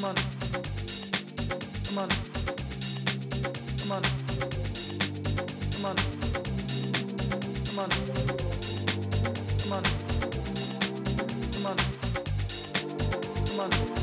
come on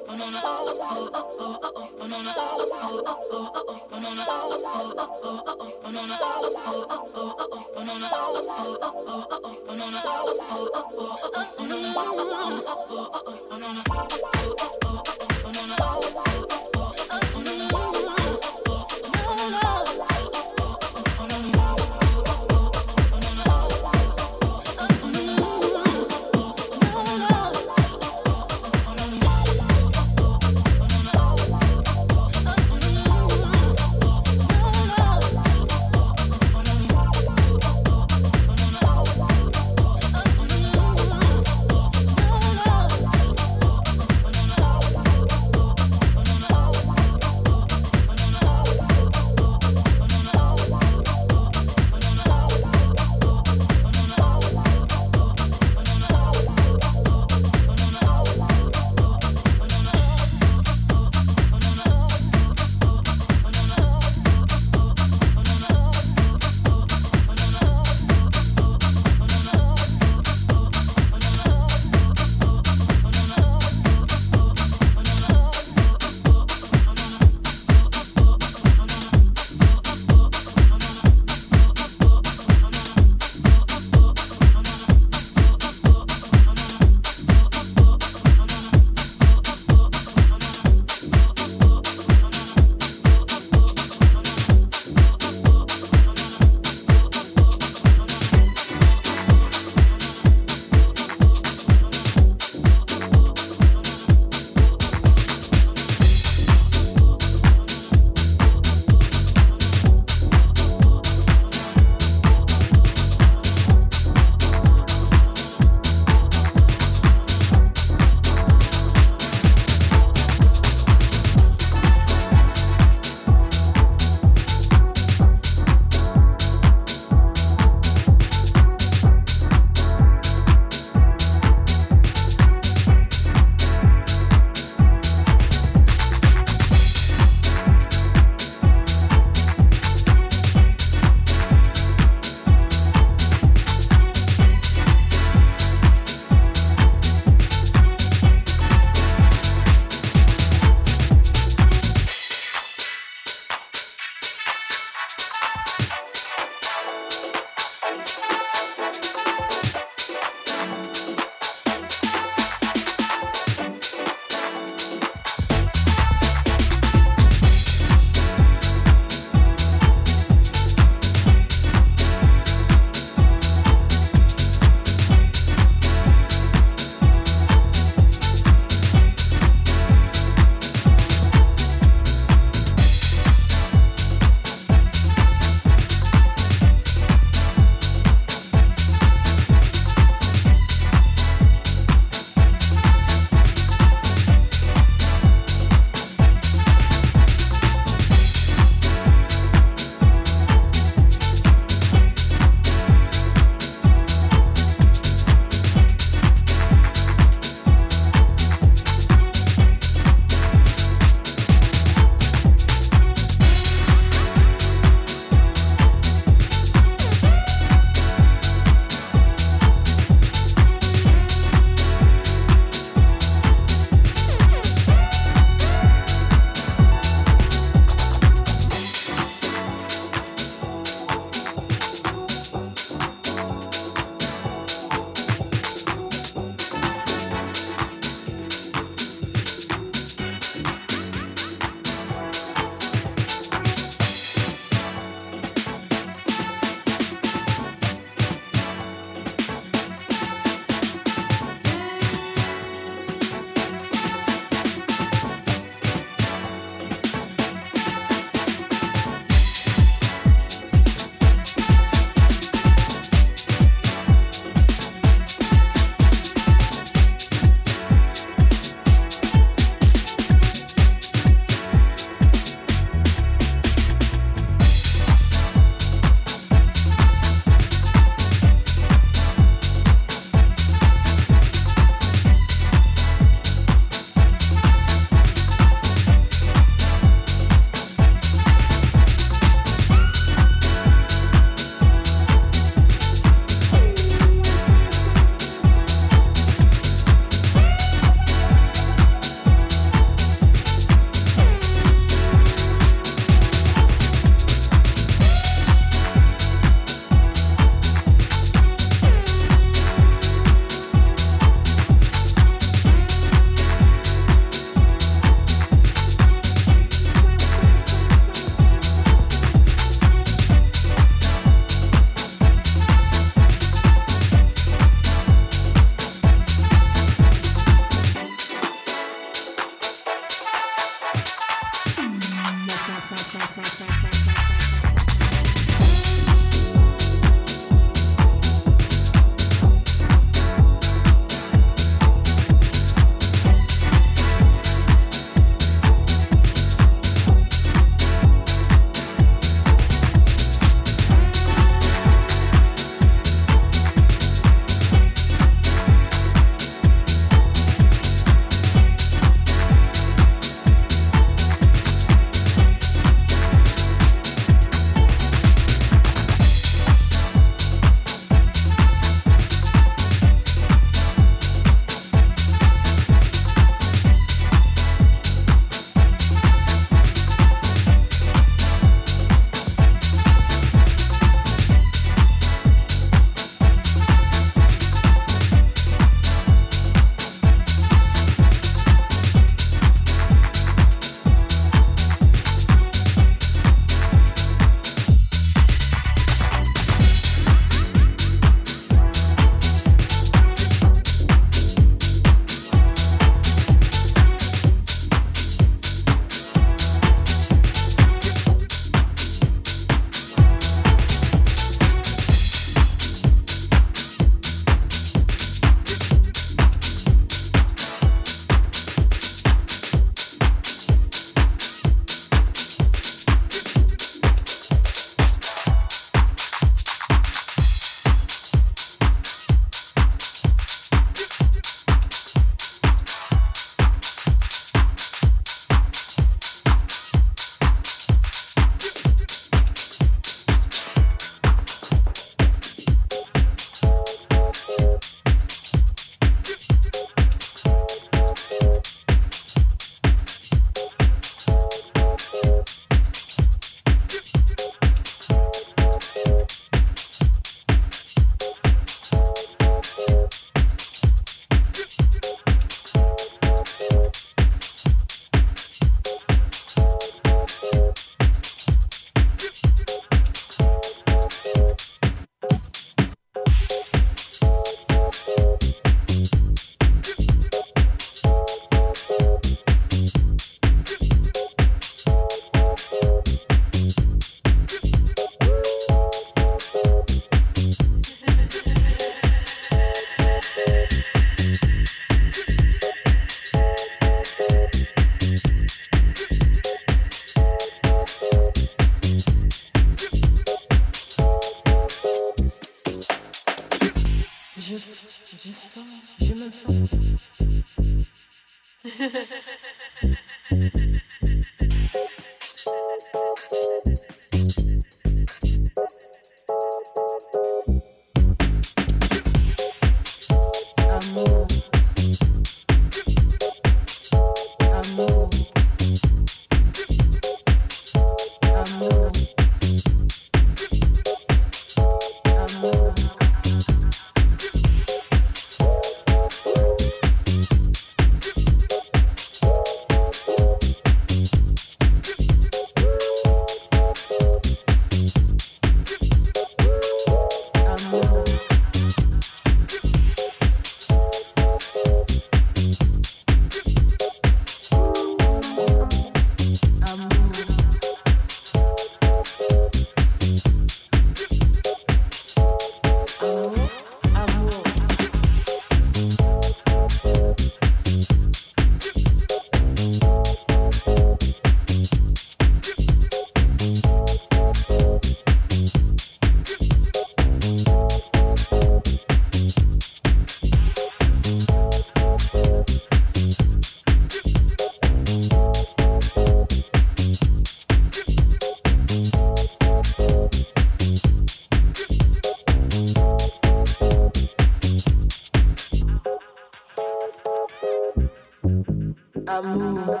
amour.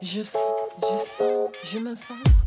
Je, je sens, je me sens.